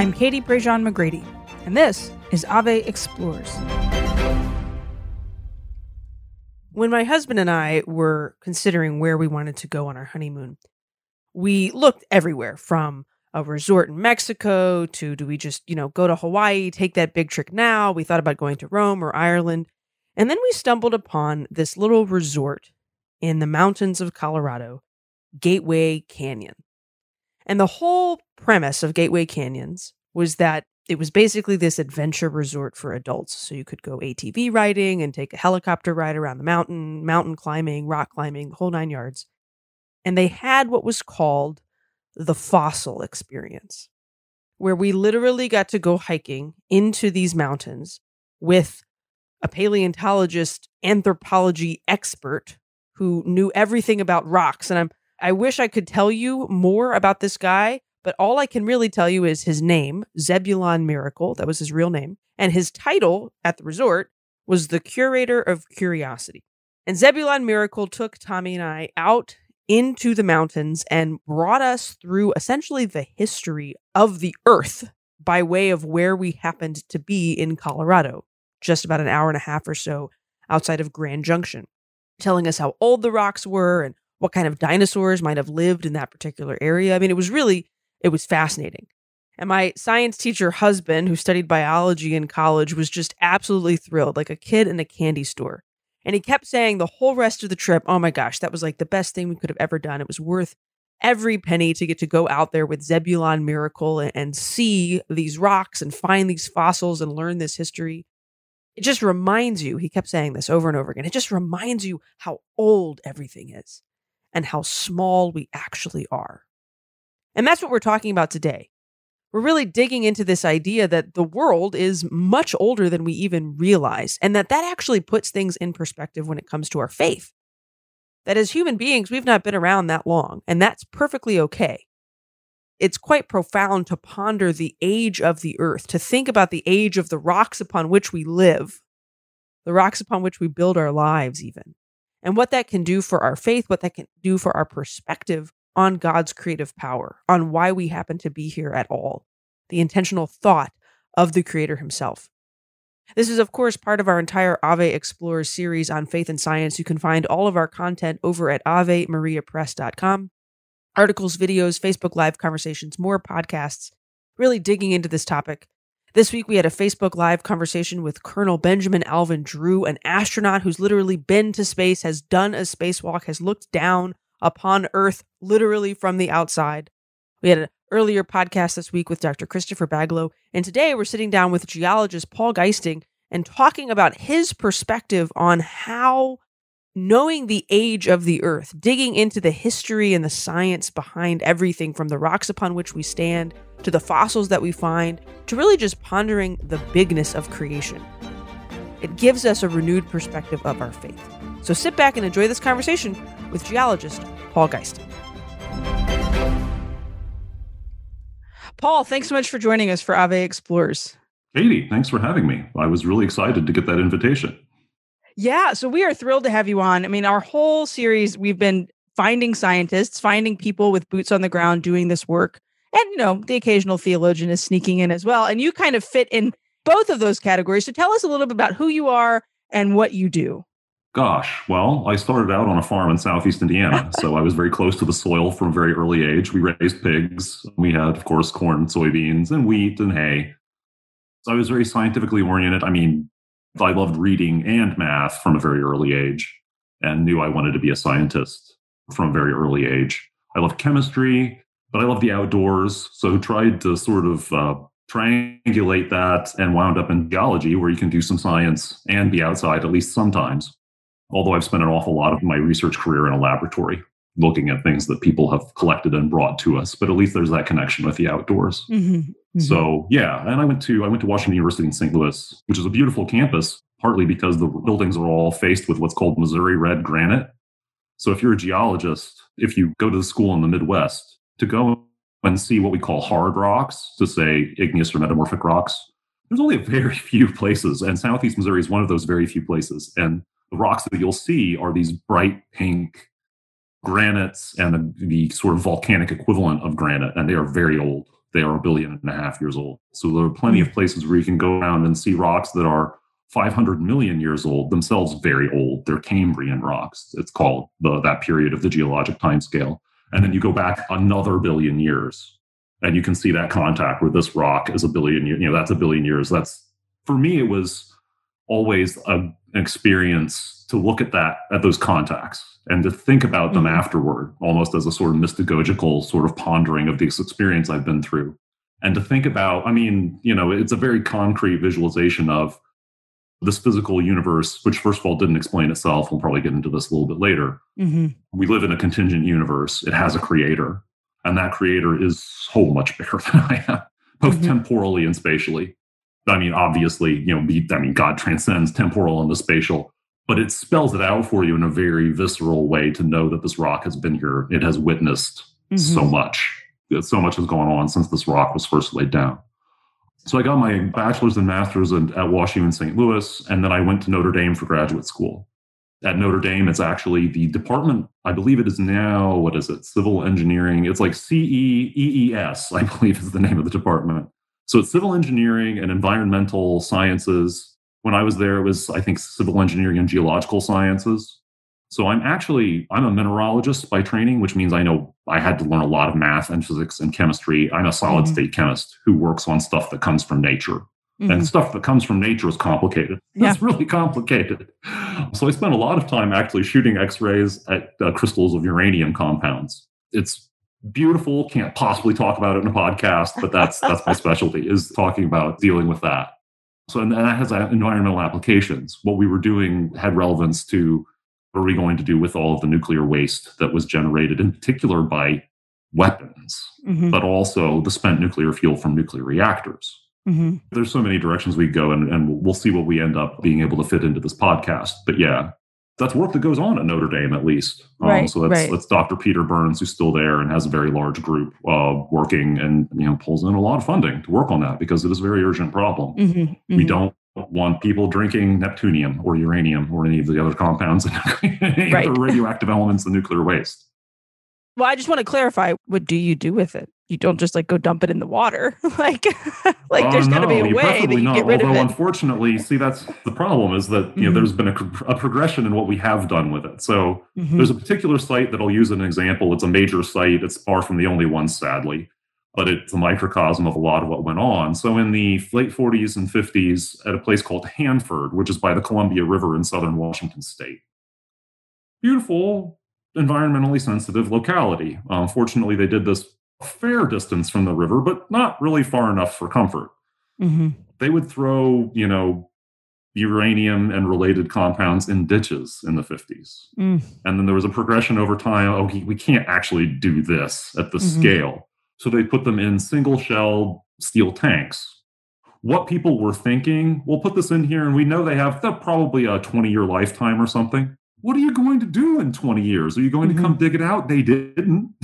I'm Katie Prejean McGrady, and this is Ave Explores. When my husband and I were considering where we wanted to go on our honeymoon, we looked everywhere from a resort in Mexico to do we just, you know, go to Hawaii, take that big trick now? We thought about going to Rome or Ireland. And then we stumbled upon this little resort in the mountains of Colorado, Gateway Canyon. And the whole premise of Gateway Canyons was that it was basically this adventure resort for adults. So you could go ATV riding and take a helicopter ride around the mountain, mountain climbing, rock climbing, the whole nine yards. And they had what was called the fossil experience, where we literally got to go hiking into these mountains with a paleontologist, anthropology expert who knew everything about rocks. And I'm I wish I could tell you more about this guy, but all I can really tell you is his name, Zebulon Miracle, that was his real name, and his title at the resort was the curator of curiosity. And Zebulon Miracle took Tommy and I out into the mountains and brought us through essentially the history of the earth by way of where we happened to be in Colorado, just about an hour and a half or so outside of Grand Junction, telling us how old the rocks were and what kind of dinosaurs might have lived in that particular area. I mean, it was really, it was fascinating. And my science teacher husband, who studied biology in college, was just absolutely thrilled, like a kid in a candy store. And he kept saying the whole rest of the trip, oh my gosh, that was like the best thing we could have ever done. It was worth every penny to get to go out there with Zebulon Miracle and, and see these rocks and find these fossils and learn this history. It just reminds you, he kept saying this over and over again, it just reminds you how old everything is and how small we actually are. And that's what we're talking about today we're really digging into this idea that the world is much older than we even realize, and that that actually puts things in perspective when it comes to our faith. That as human beings, we've not been around that long, and that's perfectly okay. It's quite profound to ponder the age of the earth, to think about the age of the rocks upon which we live, the rocks upon which we build our lives, even, and what that can do for our faith, what that can do for our perspective on God's creative power, on why we happen to be here at all, the intentional thought of the Creator Himself. This is, of course, part of our entire Ave Explorers series on faith and science. You can find all of our content over at AveMariaPress.com. Articles, videos, Facebook Live conversations, more podcasts, really digging into this topic. This week, we had a Facebook Live conversation with Colonel Benjamin Alvin Drew, an astronaut who's literally been to space, has done a spacewalk, has looked down upon Earth, literally from the outside. We had an earlier podcast this week with Dr. Christopher Baglow, and today we're sitting down with geologist Paul Giesting and talking about his perspective on how knowing the age of the Earth, digging into the history and the science behind everything from the rocks upon which we stand to the fossils that we find, to really just pondering the bigness of creation. It gives us a renewed perspective of our faith. So sit back and enjoy this conversation with geologist Paul Giesting. Paul, thanks so much for joining us for Ave Explorers. Katie, thanks for having me. I was really excited to get that invitation. Yeah, so we are thrilled to have you on. I mean, our whole series, we've been finding scientists, finding people with boots on the ground doing this work. And, you know, the occasional theologian is sneaking in as well. And you kind of fit in both of those categories. So tell us a little bit about who you are and what you do. Gosh, well, I started out on a farm in southeast Indiana, so I was very close to the soil from a very early age. We raised pigs. We had, of course, corn, soybeans, and wheat and hay. So I was very scientifically oriented. I mean, I loved reading and math from a very early age and knew I wanted to be a scientist from a very early age. I loved chemistry, but I love the outdoors. So tried to sort of uh, triangulate that and wound up in geology, where you can do some science and be outside at least sometimes although I've spent an awful lot of my research career in a laboratory looking at things that people have collected and brought to us but at least there's that connection with the outdoors mm-hmm. Mm-hmm. so yeah and i went to i went to washington university in st louis which is a beautiful campus partly because the buildings are all faced with what's called missouri red granite so if you're a geologist if you go to the school in the midwest to go and see what we call hard rocks to say igneous or metamorphic rocks there's only a very few places and southeast missouri is one of those very few places and the rocks that you'll see are these bright pink granites and the, the, sort of volcanic equivalent of granite, and they are very old. they are a billion and a half years old. So there are plenty of hmm. places where you can go around and see rocks that are 500 million years old, themselves very old. They're Cambrian rocks. It's called the, that period of the geologic time scale. And then you go back another billion years and you can see that contact where this rock is a billion, you know, that's a billion years. That's for me, it was always a, an experience to look at that, at those contacts and to think about them mm-hmm. afterward, almost as a sort of mystagogical sort of pondering of this experience I've been through. And to think about, I mean, you know, it's a very concrete visualization of this physical universe, which first of all didn't explain itself. We'll probably get into this a little bit later. Mm-hmm. We live in a contingent universe. It has a creator, and that creator is so much bigger than I am, both mm-hmm. temporally and spatially. I mean, obviously, you know, I mean, God transcends temporal and the spatial, but it spells it out for you in a very visceral way to know that this rock has been here. It has witnessed mm-hmm. so much. So much has gone on since this rock was first laid down. So I got my bachelor's and master's at WashU in St. Louis, and then I went to Notre Dame for graduate school. At Notre Dame, it's actually the department, I believe it is now, what is it, civil engineering? It's like CEEES, I believe is the name of the department. So it's civil engineering and environmental sciences. When I was there, it was, I think, civil engineering and geological sciences. So I'm actually I'm a mineralogist by training, which means I know I had to learn a lot of math and physics and chemistry. I'm a solid mm-hmm. state chemist who works on stuff that comes from nature. Mm-hmm. And stuff that comes from nature is complicated. Yeah. It's really complicated. So I spent a lot of time actually shooting X-rays at uh, crystals of uranium compounds. It's beautiful. Can't possibly talk about it in a podcast, but that's that's my specialty is talking about dealing with that. So and that has uh, environmental applications. What we were doing had relevance to are we going to do with all of the nuclear waste that was generated, in particular by weapons, mm-hmm. but also the spent nuclear fuel from nuclear reactors? Mm-hmm. There's so many directions we go, and, and we'll see what we end up being able to fit into this podcast. But yeah, that's work that goes on at Notre Dame, at least. Um, right, so that's, right. that's Dr. Peter Burns, who's still there and has a very large group uh, working and you know pulls in a lot of funding to work on that because it is a very urgent problem. Mm-hmm, mm-hmm. We don't want people drinking neptunium or uranium or any of the other compounds and right. the radioactive elements in nuclear waste. Well, I just want to clarify what do you do with it? You don't just like go dump it in the water. like like uh, there's no, got to be a way that you not. get rid Although, of it. Unfortunately, see that's the problem is that you know mm-hmm. there's been a, a, progression in what we have done with it. So mm-hmm. there's a particular site that I'll use as an example. It's a major site. It's far from the only one, sadly but it's a microcosm of a lot of what went on. So in the late 40s and 50s, at a place called Hanford, which is by the Columbia River in southern Washington state, beautiful, environmentally sensitive locality. Um, fortunately, they did this a fair distance from the river, but not really far enough for comfort. Mm-hmm. They would throw, you know, uranium and related compounds in ditches in the 50s. Mm. And then there was a progression over time. Oh, we can't actually do this at the mm-hmm. scale. So they put them in single shell steel tanks. What people were thinking, we'll put this in here and we know they have probably a 20 year lifetime or something. What are you going to do in 20 years? Are you going mm-hmm. to come dig it out? They didn't.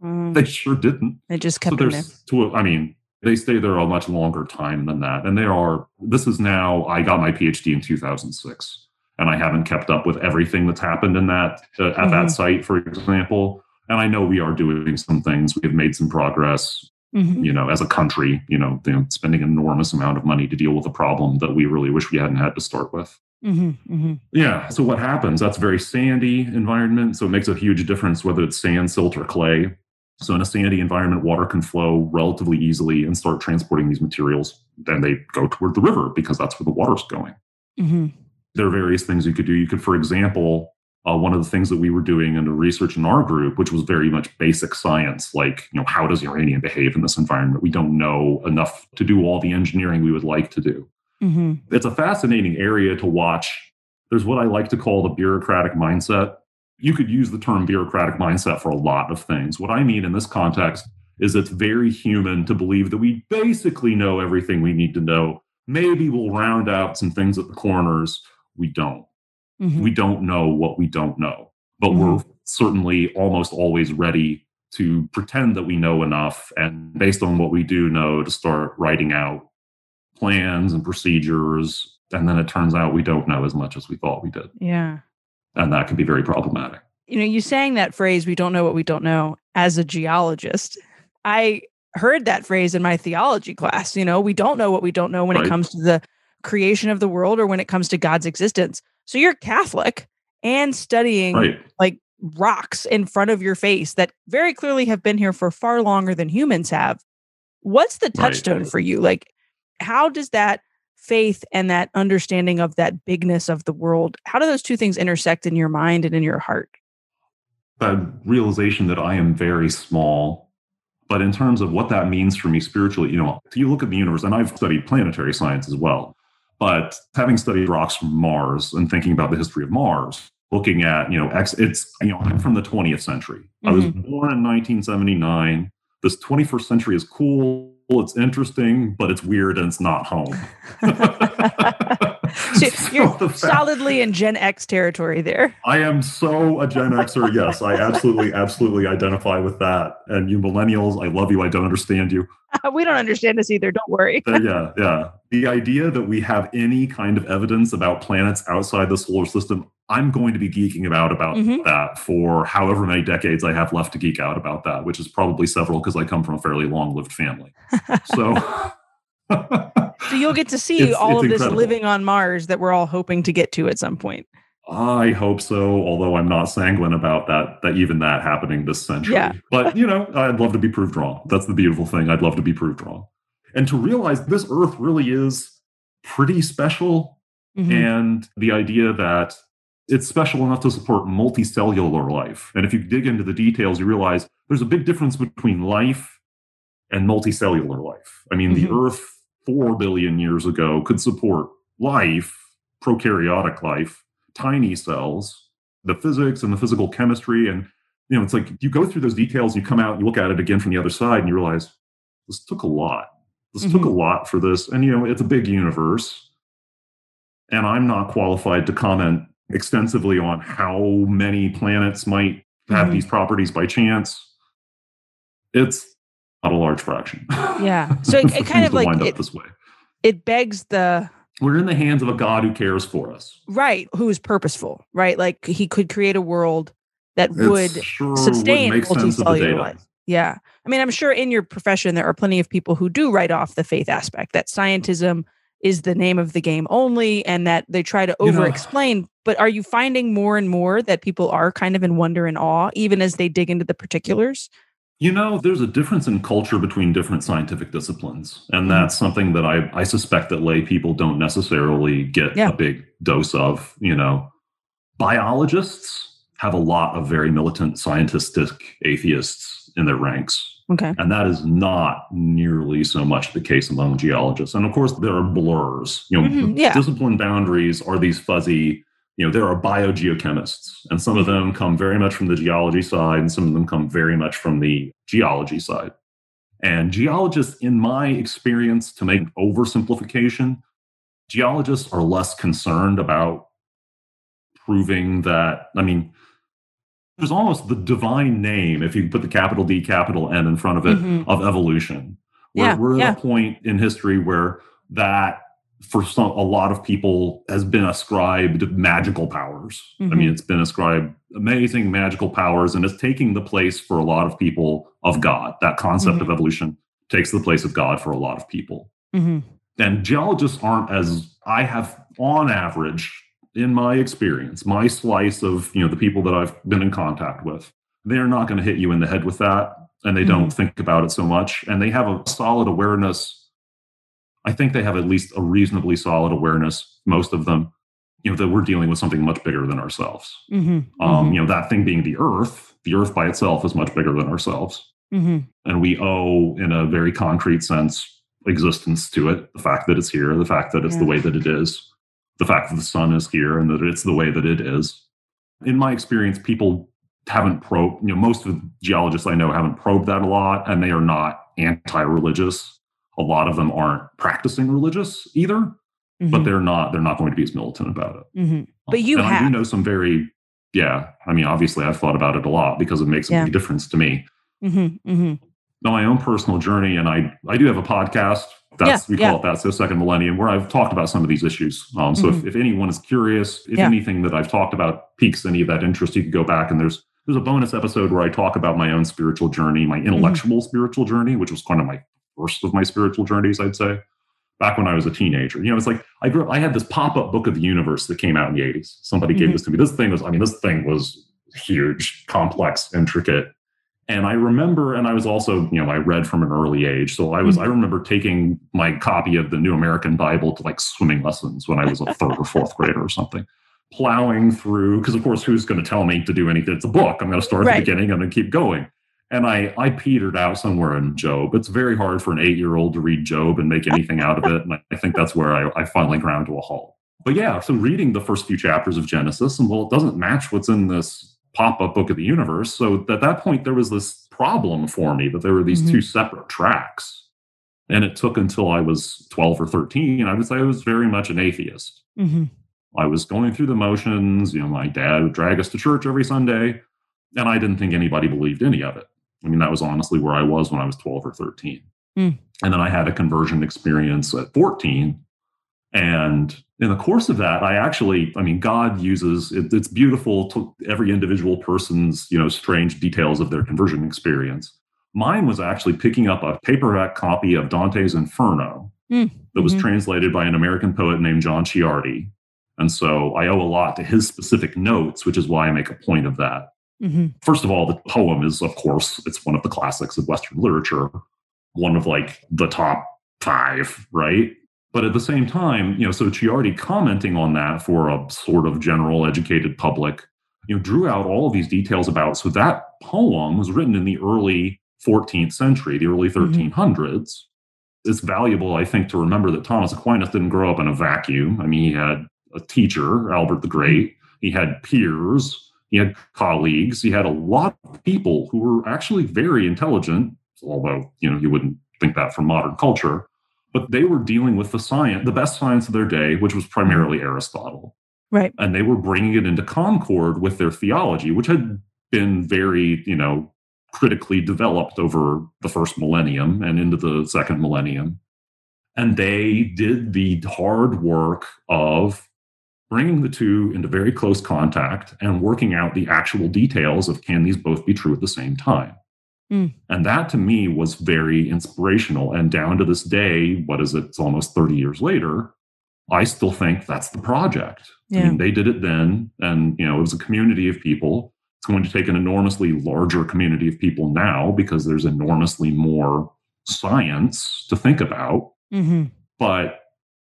Mm. they sure didn't. They just kept so there. To, I mean, they stay there a much longer time than that. And they are, this is now, I got my PhD in 2006 and I haven't kept up with everything that's happened in that, uh, at mm-hmm. that site, for example. And I know we are doing some things. We have made some progress. Mm-hmm. You know, as a country, you know, spending an enormous amount of money to deal with a problem that we really wish we hadn't had to start with. Mm-hmm, mm-hmm. Yeah. So what happens? That's a very sandy environment. So it makes a huge difference whether it's sand, silt, or clay. So in a sandy environment, water can flow relatively easily and start transporting these materials. Then they go toward the river because that's where the water's going. Mm-hmm. There are various things you could do. You could, for example, uh, one of the things that we were doing in the research in our group, which was very much basic science, like you know how does uranium behave in this environment? We don't know enough to do all the engineering we would like to do. Mm-hmm. It's a fascinating area to watch. There's what I like to call the bureaucratic mindset. You could use the term bureaucratic mindset for a lot of things. What I mean in this context is it's very human to believe that we basically know everything we need to know. Maybe we'll round out some things at the corners. We don't Mm-hmm. We don't know what we don't know, but mm-hmm. we're certainly almost always ready to pretend that we know enough and based on what we do know to start writing out plans and procedures and then it turns out we don't know as much as we thought we did yeah and that can be very problematic you know you saying that phrase we don't know what we don't know as a geologist i heard that phrase in my theology class. You know, we don't know what we don't know when Right. it comes to the creation of the world or when it comes to God's existence. So you're Catholic and studying Right. rocks in front of your face that very clearly have been here for far longer than humans have. What's the Right. touchstone for you? Like, how does that faith and that understanding of that bigness of the world, how do those two things intersect in your mind and in your heart? That realization that I am very small. But in terms of what that means for me spiritually, you know, if you look at the universe, and I've studied planetary science as well. But having studied rocks from Mars and thinking about the history of Mars, looking at, you know, X, it's, you know, I'm from the 20th century. I was mm-hmm. born in 1979. This 21st century is cool. It's interesting, but it's weird and it's not home. You're solidly in Gen X territory there. I am so a Gen Xer. Yes, I absolutely, absolutely identify with that. And you millennials, I love you. I don't understand you. we don't understand this either. Don't worry. But yeah, yeah. The idea that we have any kind of evidence about planets outside the solar system, I'm going to be geeking about about Mhm. that for however many decades I have left to geek out about that, which is probably several because I come from a fairly long-lived family. So. So you'll get to see It's- all it's of this living on Mars that we're all hoping to get to at some point. I hope so, although I'm not sanguine about that, that even that happening this century. Yeah. But, you know, I'd love to be proved wrong. That's the beautiful thing. I'd love to be proved wrong. And to realize this Earth really is pretty special. Mhm. And the idea that it's special enough to support multicellular life. And if you dig into the details, you realize there's a big difference between life and multicellular life. I mean, Mhm. the Earth 4 billion years ago could support life, prokaryotic life, tiny cells, the physics and the physical chemistry. And, you know, it's like you go through those details, you come out, you look at it again from the other side, and you realize this took a lot. This took a lot for this. And, you know, it's a big universe. And I'm not qualified to comment extensively on how many planets might have Mhm. these properties by chance. It's not a large fraction. Yeah. So it- it kind of like wind it- this way. It begs the We're in the hands of a God who cares for us. right, who is purposeful, right? Like he could create a world that would sure sustain would make sense of the multicellular life. Yeah. I mean, I'm sure in your profession there are plenty of people who do write off the faith aspect that scientism is the name of the game only and that they try to You know- over explain. But are you finding more and more that people are kind of in wonder and awe, even as they dig into the particulars? You know, there's a difference in culture between different scientific disciplines. And Mhm. that's something that I, I suspect that lay people don't necessarily get Yeah. a big dose of. You know, biologists have a lot of very militant scientistic atheists in their ranks. Okay. And that is not nearly so much the case among geologists. And of course, there are blurs. You know, Mhm, yeah. discipline boundaries are these fuzzy, you know, there are biogeochemists, and some of them come very much from the geology side, and some of them come very much from the geology side. And geologists, in my experience, to make an oversimplification, geologists are less concerned about proving that, I mean, there's almost the divine name, if you put the capital D, capital N in front of it, Mhm. of evolution. We're, Yeah, we're yeah. at a point in history where that, for some, a lot of people, has been ascribed magical powers. I Mhm. mean, it's been ascribed amazing magical powers, and it's taking the place for a lot of people of God. That concept Mhm. of evolution takes the place of God for a lot of people hmm and geologists aren't as i have on average in my experience my slice of you know the people that i've been in contact with they're not going to hit you in the head with that and they don't think about it so much and they have a solid awareness i think they have at least a reasonably solid awareness most of them you know that we're dealing with something much bigger than ourselves. Hmm um, you know that thing being the earth the earth by itself is much bigger than ourselves. Hmm and we owe in a very concrete sense existence to it. The fact that it's here the fact that it's the way that it is the fact that the sun is here and that it's the way that it is. In my experience people haven't probed you know most of the geologists i know haven't probed that a lot and they are not anti-religious a lot of them aren't practicing religious either but they're not they're not going to be as militant about it hmm Mm-hmm. But you and i do know some very yeah i mean obviously i've thought about it a lot because it makes a big difference to me hmm hmm on my own personal journey, and I I do have a podcast. That's Yeah, we call it that's the second millennium, where I've talked about some of these issues. Um, so if, if anyone is curious, if Yeah. anything that I've talked about piques any of that interest, you can go back and there's there's a bonus episode where I talk about my own spiritual journey, my intellectual mm-hmm. spiritual journey, which was kind of my first of my spiritual journeys, I'd say, back when I was a teenager. You know, it's like I grew up, I had this pop up book of the universe that came out in the 80s. Somebody mm-hmm. gave this to me. This thing was, I mean, this thing was huge, complex, intricate. And I remember, and I was also, you know, I read from an early age. So I was, mm-hmm. I remember taking my copy of the New American Bible to like swimming lessons when I was a third or fourth grader or something plowing through because of course who's going to tell me to do anything it's a book i'm going to start at right. the beginning and then keep going and i i petered out somewhere in job it's very hard for an eight year old to read job and make anything out of it and I, think that's where I, I finally ground to a halt but yeah so reading the first few chapters of genesis and well it doesn't match what's in this pop-up book of the universe so at that point there was this problem for me that there were these mm-hmm. two separate tracks and it took until i was 12 or 13 i would say i was very much an atheist mm-hmm. I was going through the motions. You know, my dad would drag us to church every Sunday, and I didn't think anybody believed any of it. I mean, that was honestly where I was when I was 12 or 13. Mm. And then I had a conversion experience at 14. And in the course of that, I actually, I mean, God uses it, it's beautiful to every individual person's, you know, strange details of their conversion experience. Mine was actually picking up a paperback copy of Dante's Inferno mm. that was mm-hmm. translated by an American poet named John Ciardi and so I owe a lot to his specific notes, which is why I make a point of that. Mm-hmm. First of all, the poem is, of course, it's one of the classics of Western literature, one of like the top five, right? But at the same time, you know, so Ciardi commenting on that for a sort of general educated public, you know, drew out all of these details about. So that poem was written in the early 14th century, the early 1300s. Mm-hmm. It's valuable, I think, to remember that Thomas Aquinas didn't grow up in a vacuum. I mean, he had a teacher, Albert the Great. He had peers. He had colleagues. He had a lot of people who were actually very intelligent, although you know you wouldn't think that from modern culture. But they were dealing with the science, the best science of their day, which was primarily Aristotle. Right. And they were bringing it into concord with their theology, which had been very, you know, critically developed over the first millennium and into the second millennium. And they did the hard work of bringing the two into very close contact and working out the actual details of can these both be true at the same time. Mm. And that to me was very inspirational. And down to this day, what is it? It's almost 30 years later. I still think that's the project. Yeah. I mean, they did it then, and you know, it was a community of people. It's going to take an enormously larger community of people now because there's enormously more science to think about. Mm-hmm. But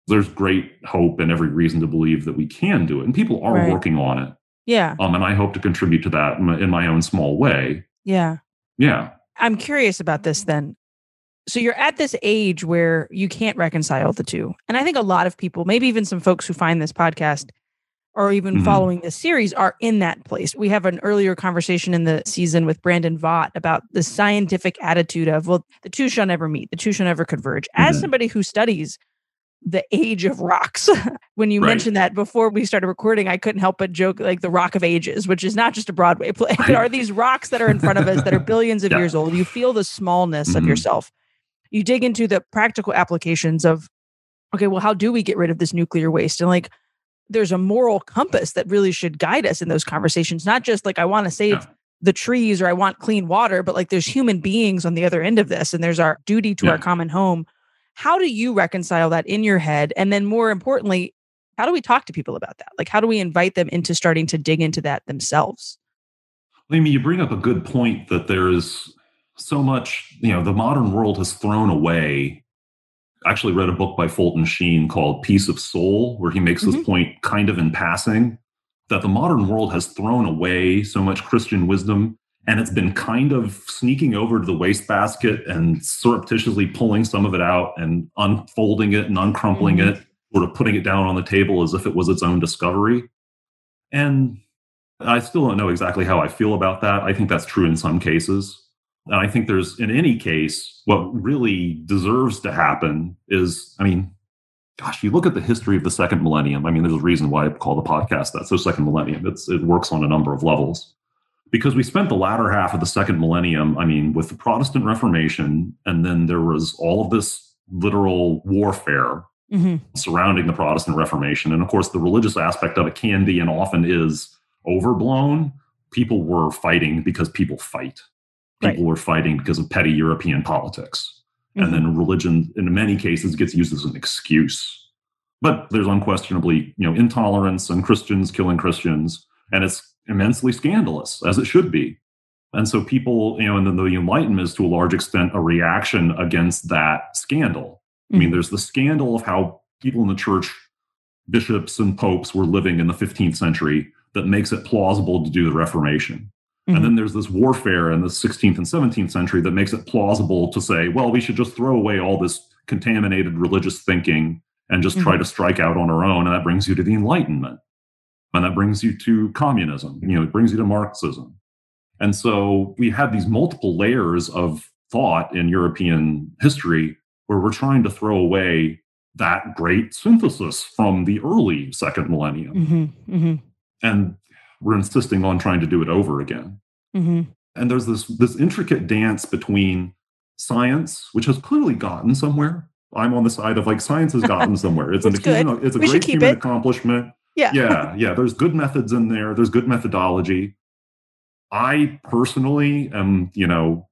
there's great hope and every reason to believe that we can do it. And people are right. working on it. Yeah. Um, and I hope to contribute to that in my, in my own small way. Yeah. Yeah. I'm curious about this then. So you're at this age where you can't reconcile the two. And I think a lot of people, maybe even some folks who find this podcast or even mm-hmm. following this series are in that place. We have an earlier conversation in the season with Brandon Vogt about the scientific attitude of, well, the two shall never meet, the two shall never converge. As mm-hmm. somebody who studies the age of rocks. when you right. mentioned that before we started recording, I couldn't help but joke like the Rock of Ages, which is not just a Broadway play. Right. There are these rocks that are in front of us that are billions of yeah. years old. You feel the smallness mm-hmm. of yourself. You dig into the practical applications of, okay, well, how do we get rid of this nuclear waste? And like, there's a moral compass that really should guide us in those conversations, not just like, I want to save. Yeah. The trees, or I want clean water, but like there's human beings on the other end of this, and there's our duty to yeah. our common home how do you reconcile that in your head? And then more importantly, how do we talk to people about that? Like, how do we invite them into starting to dig into that themselves? I mean, you bring up a good point that there is so much, you know, the modern world has thrown away. I actually read a book by Fulton Sheen called Peace of Soul, where he makes mm-hmm. this point kind of in passing that the modern world has thrown away so much Christian wisdom and it's been kind of sneaking over to the wastebasket and surreptitiously pulling some of it out and unfolding it and uncrumpling mm-hmm. it, sort of putting it down on the table as if it was its own discovery. And I still don't know exactly how I feel about that. I think that's true in some cases. And I think there's, in any case, what really deserves to happen is, I mean, gosh, you look at the history of the second millennium. I mean, there's a reason why I call the podcast that. So, second millennium, it's, it works on a number of levels because we spent the latter half of the second millennium, I mean, with the Protestant Reformation, and then there was all of this literal warfare mm-hmm. surrounding the Protestant Reformation. And of course, the religious aspect of it can be and often is overblown. people were fighting because people fight. People Right. were fighting because of petty European politics. And Mhm. then religion, in many cases, gets used as an excuse. But there's unquestionably, you know, intolerance and Christians killing Christians, and it's immensely scandalous, as it should be. And so people, you know, and then the Enlightenment is to a large extent a reaction against that scandal. I mean, Mhm. there's the scandal of how people in the church, bishops and popes, were living in the 15th century that makes it plausible to do the Reformation. Mhm. And then there's this warfare in the 16th and 17th century that makes it plausible to say, well, we should just throw away all this contaminated religious thinking and just try to strike out on our own. And that brings you to the Enlightenment. And that brings you to communism. You know, it brings you to Marxism. And so we have these multiple layers of thought in European history where we're trying to throw away that great synthesis from the early second millennium. Mhm. Mhm. And we're insisting on trying to do it over again Mhm. and there's this this intricate dance between science which has clearly gotten somewhere i'm on the side of like science has gotten somewhere it's, an it's a We great human it. accomplishment Yeah. yeah yeah there's good methods in there there's good methodology i personally am you know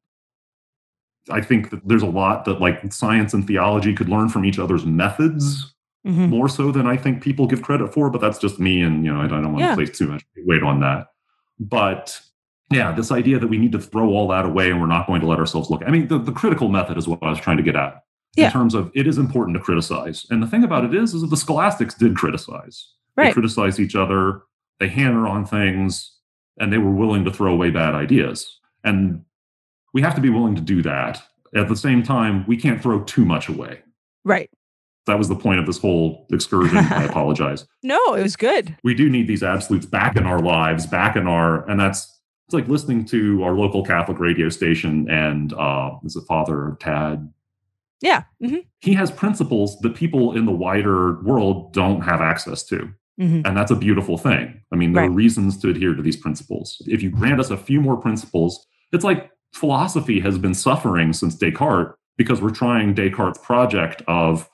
i think that there's a lot that like science and theology could learn from each other's methods Mhm. more so than I think people give credit for, but that's just me. And, you know, I don't want Yeah. to place too much weight on that. But yeah, this idea that we need to throw all that away and we're not going to let ourselves look. I mean, the, the critical method is what I was trying to get at Yeah. in terms of it is important to criticize. And the thing about it is, is that the scholastics did criticize. They Right. criticized each other, they hammer on things, and they were willing to throw away bad ideas. And we have to be willing to do that. At the same time, we can't throw too much away Right. that was the point of this whole excursion. I apologize. No, it was good. We do need these absolutes back in our lives, back in our, and that's it's like listening to our local Catholic radio station and uh, is it Father Tad? Yeah. Mm-hmm. He has principles that people in the wider world don't have access to. Hmm And that's a beautiful thing. I mean, there are reasons to adhere to these principles. If you grant us a few more principles, it's like philosophy has been suffering since Descartes because we're trying Descartes' project of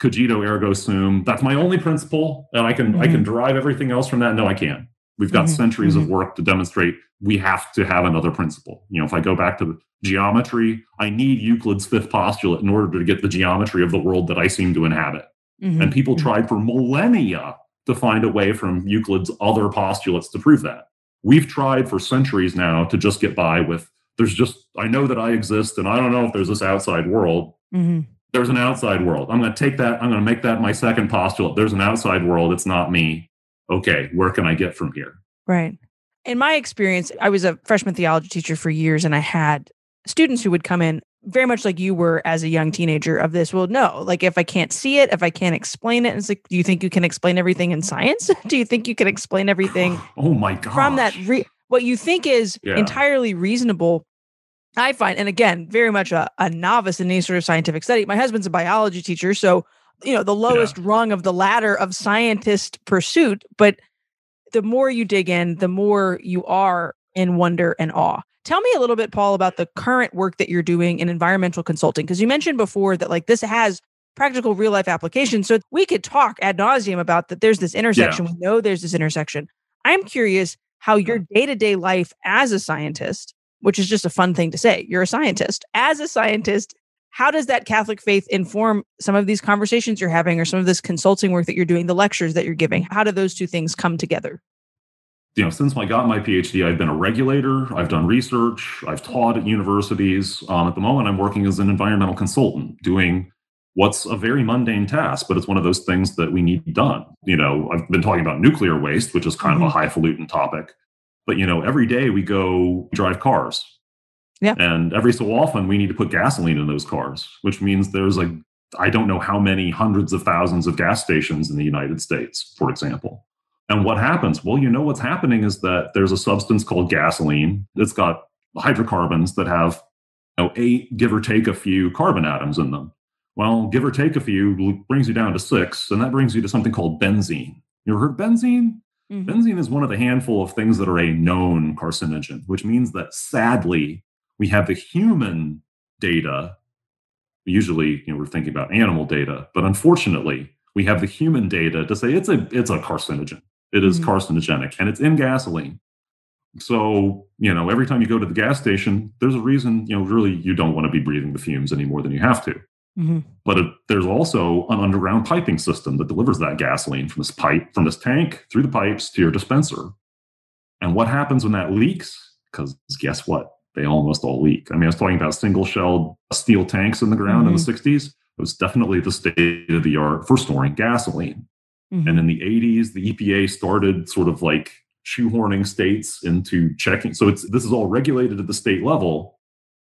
cogito ergo sum. That's my only principle, and I can I can derive everything else from that. No, I can't. We've got Mhm. centuries of work to demonstrate we have to have another principle. You know, if I go back to geometry, I need Euclid's fifth postulate in order to get the geometry of the world that I seem to inhabit. hmm And people tried for millennia to find a way from Euclid's other postulates to prove that. We've tried for centuries now to just get by with there's just, I know that I exist and I don't know if there's this outside world. hmm There's an outside world. I'm going to take that, I'm going to make that my second postulate. There's an outside world. It's not me. Okay, where can I get from here? Right. In my experience, I was a freshman theology teacher for years, and I had students who would come in very much like you were as a young teenager of this. Well, no, like if I can't see it, if I can't explain it, it's like, do you think you can explain everything in science? do you think you can explain everything Oh my God. from that? Re- what you think is Yeah. entirely reasonable. I find, and again, very much a, a novice in any sort of scientific study. My husband's a biology teacher, so you know the lowest rung of the ladder of scientist pursuit. But the more you dig in, the more you are in wonder and awe. Tell me a little bit, Paul, about the current work that you're doing in environmental consulting, because you mentioned before that like this has practical real life applications. So we could talk ad nauseum about that. There's this intersection. We know there's this intersection. I'm curious how your day to day life as a scientist, which is just a fun thing to say, you're a scientist. As a scientist, how does that Catholic faith inform some of these conversations you're having or some of this consulting work that you're doing, the lectures that you're giving? How do those two things come together? You know, since I got my PhD, I've been a regulator. I've done research. I've taught at universities. Um, at the moment, I'm working as an environmental consultant, doing what's a very mundane task, but it's one of those things that we need done. You know, I've been talking about nuclear waste, which is kind of a highfalutin topic. But you know, every day we go drive cars. Yeah. And every so often we need to put gasoline in those cars, which means there's like I don't know how many hundreds of thousands of gas stations in the United States, for example. And what happens? Well, you know what's happening is that there's a substance called gasoline. It's got hydrocarbons that have you know, eight, give or take a few carbon atoms in them. Well, give or take a few brings you down to six, and that brings you to something called benzene. You ever heard benzene? Mhm. Benzene is one of the handful of things that are a known carcinogen, which means that sadly, we have the human data. Usually, you know, we're thinking about animal data, but unfortunately, we have the human data to say it's a it's a carcinogen. It is Mhm. carcinogenic and it's in gasoline. So, you know, every time you go to the gas station, there's a reason, you know, really you don't want to be breathing the fumes any more than you have to. Mm-hmm. But it, there's also an underground piping system that delivers that gasoline from this pipe, from this tank through the pipes to your dispenser. And what happens when that leaks? Because guess what? They almost all leak. I mean, I was talking about single shelled steel tanks in the ground mm-hmm. in the 60s. It was definitely the state of the art for storing gasoline. Mm-hmm. And in the 80s, the EPA started sort of like shoehorning states into checking. So it's this is all regulated at the state level,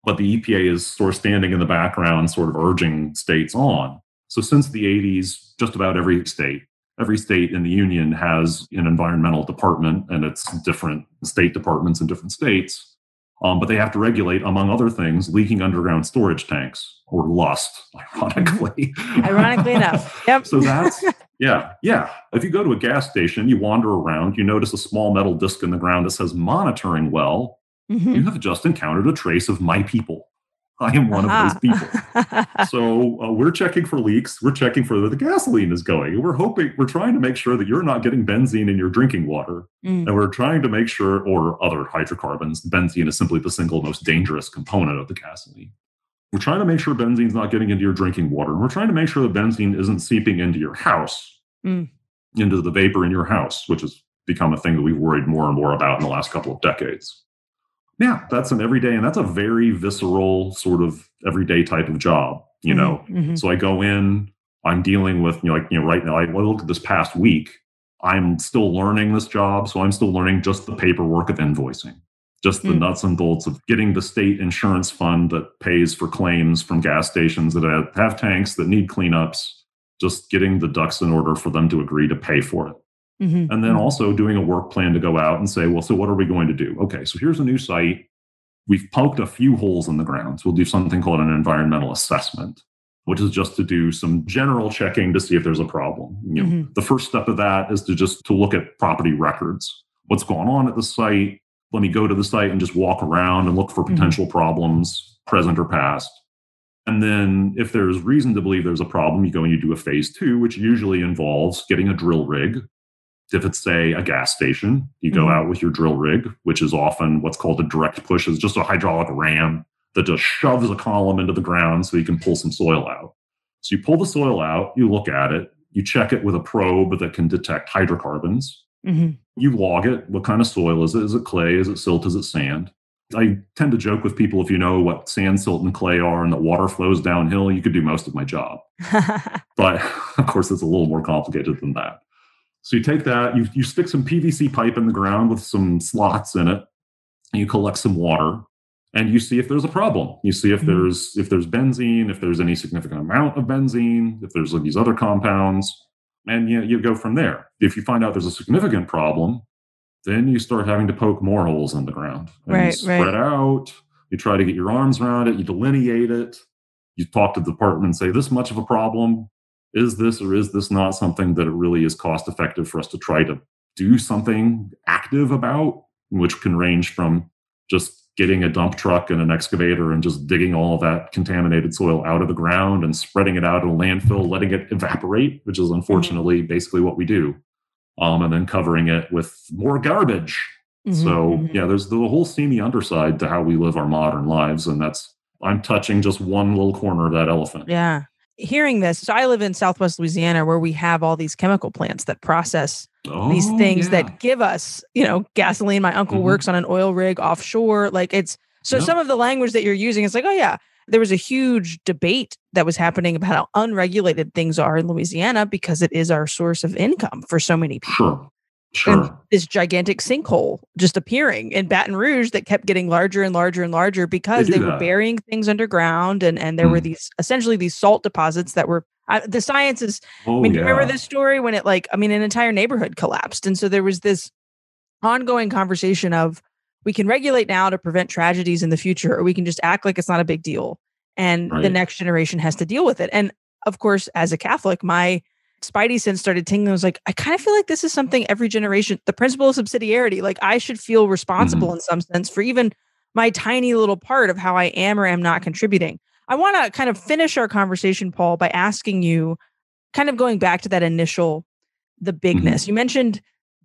but the EPA is sort of standing in the background, sort of urging states on. So since the 80s, just about every state, every state in the union has an environmental department, and it's different state departments in different states. Um, but they have to regulate, among other things, leaking underground storage tanks or lust, ironically. ironically enough. Yep. so that's yeah, yeah. If you go to a gas station, you wander around, you notice a small metal disc in the ground that says monitoring well. Mm-hmm. You have just encountered a trace of my people. I am one of those people. so uh, we're checking for leaks. We're checking for where the gasoline is going. We're hoping, we're trying to make sure that you're not getting benzene in your drinking water. Mm. And we're trying to make sure, or other hydrocarbons, benzene is simply the single most dangerous component of the gasoline. We're trying to make sure benzene's not getting into your drinking water. And we're trying to make sure that benzene isn't seeping into your house, mm. into the vapor in your house, which has become a thing that we've worried more and more about in the last couple of decades. Yeah, that's an everyday, and that's a very visceral sort of everyday type of job, you mm-hmm, know. Mm-hmm. So I go in, I'm dealing with, you know, like, you know, right now, I look at this past week, I'm still learning this job. So I'm still learning just the paperwork of invoicing just the mm. nuts and bolts of getting the state insurance fund that pays for claims from gas stations that have tanks that need cleanups, just getting the ducks in order for them to agree to pay for it. Mm-hmm. And then mm-hmm. also doing a work plan to go out and say, well, so what are we going to do? Okay, so here's a new site. We've poked a few holes in the ground. So we'll do something called an environmental assessment, which is just to do some general checking to see if there's a problem. You know, mm-hmm. the first step of that is to just to look at property records. What's going on at the site? Let me go to the site and just walk around and look for mm-hmm. potential mm-hmm. problems, present or past. And then if there's reason to believe there's a problem, you go and you do a phase two, which usually involves getting a drill rig. If it's, say, a gas station, you go mm-hmm. out with your drill rig, which is often what's called a direct push, is just a hydraulic ram that just shoves a column into the ground so you can pull some soil out. So you pull the soil out, you look at it, you check it with a probe that can detect hydrocarbons. Mm-hmm. You log it. What kind of soil is it? Is it clay? Is it silt? Is it sand? I tend to joke with people if you know what sand, silt, and clay are and the water flows downhill, you could do most of my job. but of course, it's a little more complicated than that. So you take that, you, you stick some PVC pipe in the ground with some slots in it, and you collect some water and you see if there's a problem. You see if mm-hmm. there's if there's benzene, if there's any significant amount of benzene, if there's like these other compounds and you, you go from there. If you find out there's a significant problem, then you start having to poke more holes in the ground. And right, you spread right. out. You try to get your arms around it. You delineate it. You talk to the department and say, this much of a problem. Is this or is this not something that it really is cost effective for us to try to do something active about, which can range from just getting a dump truck and an excavator and just digging all of that contaminated soil out of the ground and spreading it out in a landfill, letting it evaporate, which is unfortunately mm-hmm. basically what we do, um, and then covering it with more garbage. Mm-hmm. So mm-hmm. yeah, there's the whole seamy underside to how we live our modern lives, and that's I'm touching just one little corner of that elephant. Yeah. Hearing this, so I live in Southwest Louisiana where we have all these chemical plants that process oh, these things yeah. that give us, you know, gasoline. My uncle mm-hmm. works on an oil rig offshore. Like it's so yep. some of the language that you're using is like, oh yeah, there was a huge debate that was happening about how unregulated things are in Louisiana because it is our source of income for so many people. Sure. Sure. And this gigantic sinkhole just appearing in Baton Rouge that kept getting larger and larger and larger because they, they were burying things underground and and there mm. were these essentially these salt deposits that were I, the science is. Oh, I mean, yeah. remember this story when it like I mean, an entire neighborhood collapsed, and so there was this ongoing conversation of we can regulate now to prevent tragedies in the future, or we can just act like it's not a big deal, and right. the next generation has to deal with it. And of course, as a Catholic, my spidey sense started tingling. I was like, I kind of feel like this is something every generation. The principle of subsidiarity, like I should feel responsible mm-hmm. in some sense for even my tiny little part of how I am or am not contributing. I want to kind of finish our conversation, Paul, by asking you, kind of going back to that initial, the bigness. Mm-hmm. You mentioned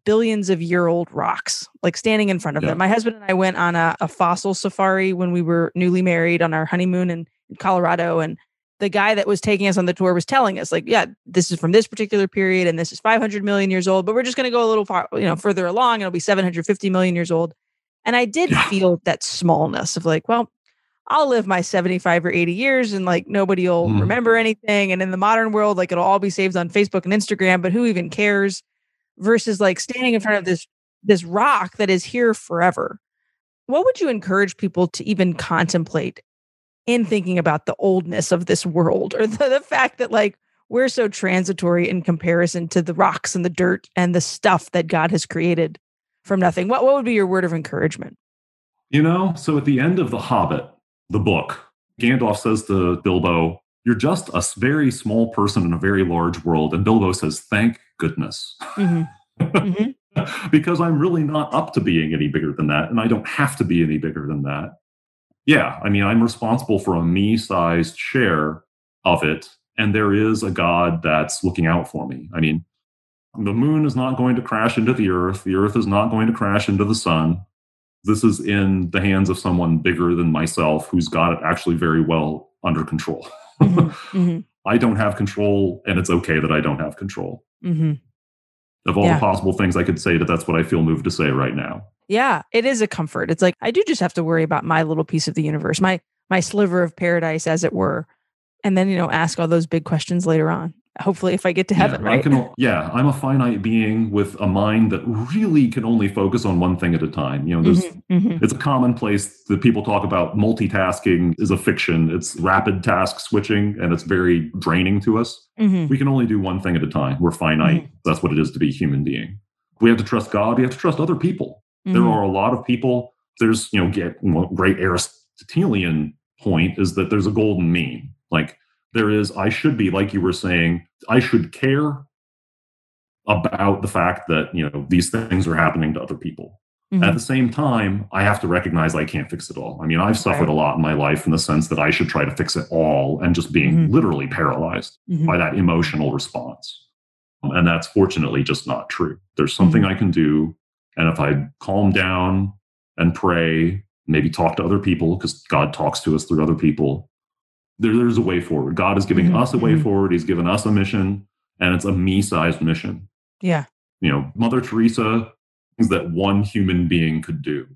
billions of year old rocks, like standing in front of Yeah. them. My husband and I went on a, a fossil safari when we were newly married on our honeymoon in, in Colorado. And the guy that was taking us on the tour was telling us, like, yeah, this is from this particular period and this is 500 million years old, but we're just going to go a little far, you know, further along. It'll be 750 million years old. And I did Yeah. feel that smallness of like, well, I'll live my 75 or 80 years and like nobody will Mhm. remember anything. And in the modern world, like it'll all be saved on Facebook and Instagram, but who even cares? Versus like standing in front of this this rock that is here forever. What would you encourage people to even contemplate in thinking about the oldness of this world or the, the fact that like we're so transitory in comparison to the rocks and the dirt and the stuff that God has created from nothing? What what would be your word of encouragement? You know, so at the end of The Hobbit, the book, Gandalf says to Bilbo, You're just a very small person in a very large world. And Bilbo says, Thank goodness. Mhm. Mhm. because I'm really not up to being any bigger than that. And I don't have to be any bigger than that. Yeah, I mean, I'm responsible for a me sized share of it. And there is a God that's looking out for me. I mean, the moon is not going to crash into the earth, the earth is not going to crash into the sun. This is in the hands of someone bigger than myself who's got it actually very well under control. Mhm. Mhm. I don't have control, and it's okay that I don't have control. Mhm. Of all Yeah. the possible things I could say, that that's what I feel moved to say right now. Yeah, it is a comfort. It's like I do just have to worry about my little piece of the universe, my my sliver of paradise, as it were, and then you know ask all those big questions later on. Hopefully, if I get to heaven, yeah, I right? can, yeah, I'm a finite being with a mind that really can only focus on one thing at a time. You know, there's Mhm, mhm. it's a commonplace that people talk about multitasking is a fiction. It's rapid task switching and it's very draining to us. Mhm. We can only do one thing at a time. We're finite. That's what it is to be a human being. We have to trust God. We have to trust other people. There Mhm. are a lot of people. There's, you know, get great Aristotelian point is that there's a golden mean. Like there is, I should be, like you were saying, I should care about the fact that, you know, these things are happening to other people. At Mhm. the same time, I have to recognize I can't fix it all. I mean, I've suffered Right. a lot in my life in the sense that I should try to fix it all and just being Mhm. literally paralyzed Mhm. by that emotional response. And that's fortunately just not true. There's something Mhm. I can do. And if I calm down and pray, maybe talk to other people, because God talks to us through other people, there, there's a way forward. God is giving Mhm. us a way Mhm. forward. He's given us a mission, and it's a me sized mission. Yeah. You know, Mother Teresa, things that one human being could do.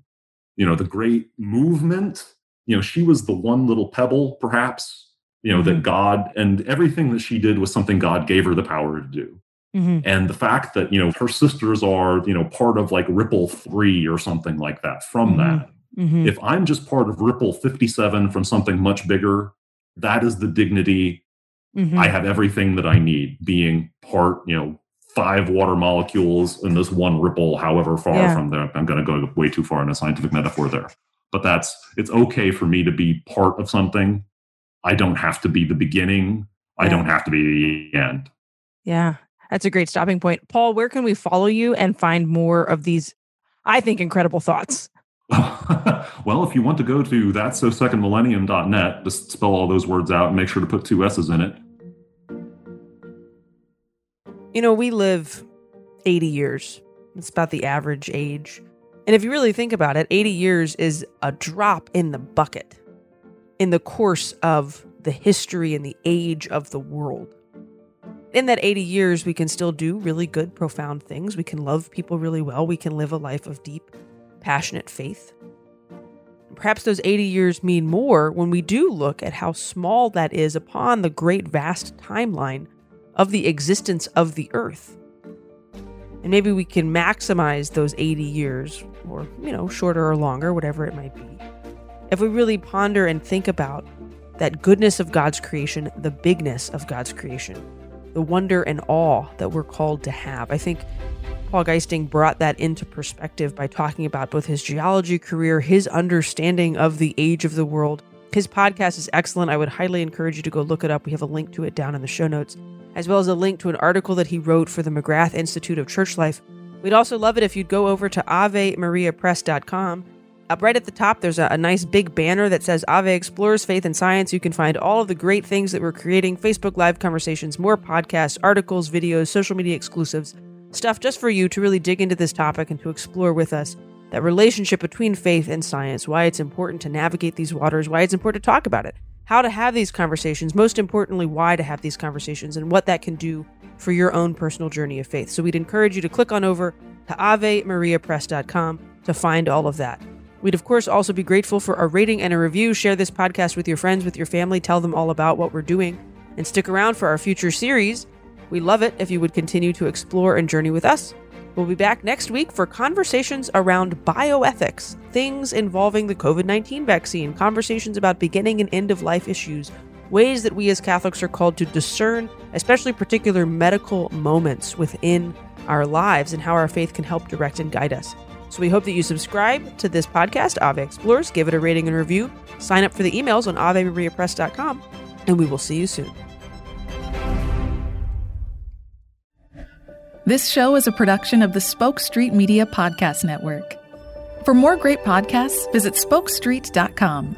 You know, the great movement, you know, she was the one little pebble, perhaps, you know, Mhm. that God and everything that she did was something God gave her the power to do. Mhm. And the fact that, you know, her sisters are, you know, part of like Ripple 3 or something like that from Mhm. that. Mhm. If I'm just part of Ripple 57 from something much bigger, that is the dignity. I have everything that I need, being part, you know, five water molecules in this one ripple, however far Yeah. from there. I'm going to go way too far in a scientific metaphor there. But that's, it's okay for me to be part of something. I don't have to be the beginning. I don't have to be the end. Yeah, that's a great stopping point. Paul, where can we follow you and find more of these, I think, incredible thoughts? well, if you want to go to that's so second millennium.net, just spell all those words out and make sure to put two S's in it. You know, we live 80 years. It's about the average age. And if you really think about it, 80 years is a drop in the bucket in the course of the history and the age of the world. In that 80 years, we can still do really good, profound things. We can love people really well. We can live a life of deep, passionate faith. Perhaps those 80 years mean more when we do look at how small that is upon the great, vast timeline of the existence of the earth. And maybe we can maximize those 80 years, or, you know, shorter or longer, whatever it might be. If we really ponder and think about that goodness of God's creation, the bigness of God's creation, the wonder and awe that we're called to have. I think Paul Giesting brought that into perspective by talking about both his geology career, his understanding of the age of the world. His podcast is excellent. I would highly encourage you to go look it up. We have a link to it down in the show notes, as well as a link to an article that he wrote for the McGrath Institute of Church Life. We'd also love it if you'd go over to AveMariaPress.com. Up right at the top, there's a, a nice big banner that says Ave Explores Faith and Science. You can find all of the great things that we're creating Facebook Live conversations, more podcasts, articles, videos, social media exclusives, stuff just for you to really dig into this topic and to explore with us that relationship between faith and science, why it's important to navigate these waters, why it's important to talk about it, how to have these conversations, most importantly, why to have these conversations, and what that can do for your own personal journey of faith. So we'd encourage you to click on over to AveMariaPress.com to find all of that. We'd, of course, also be grateful for a rating and a review. Share this podcast with your friends, with your family. Tell them all about what we're doing. And stick around for our future series. We love it if you would continue to explore and journey with us. We'll be back next week for conversations around bioethics, things involving the COVID 19 vaccine, conversations about beginning and end of life issues, ways that we as Catholics are called to discern, especially particular medical moments within our lives, and how our faith can help direct and guide us. So we hope that you subscribe to this podcast, Ave Explores, give it a rating and review, sign up for the emails on AveMariaPress.com, and we will see you soon. This show is a production of the Spoke Street Media Podcast Network. For more great podcasts, visit spokestreet.com.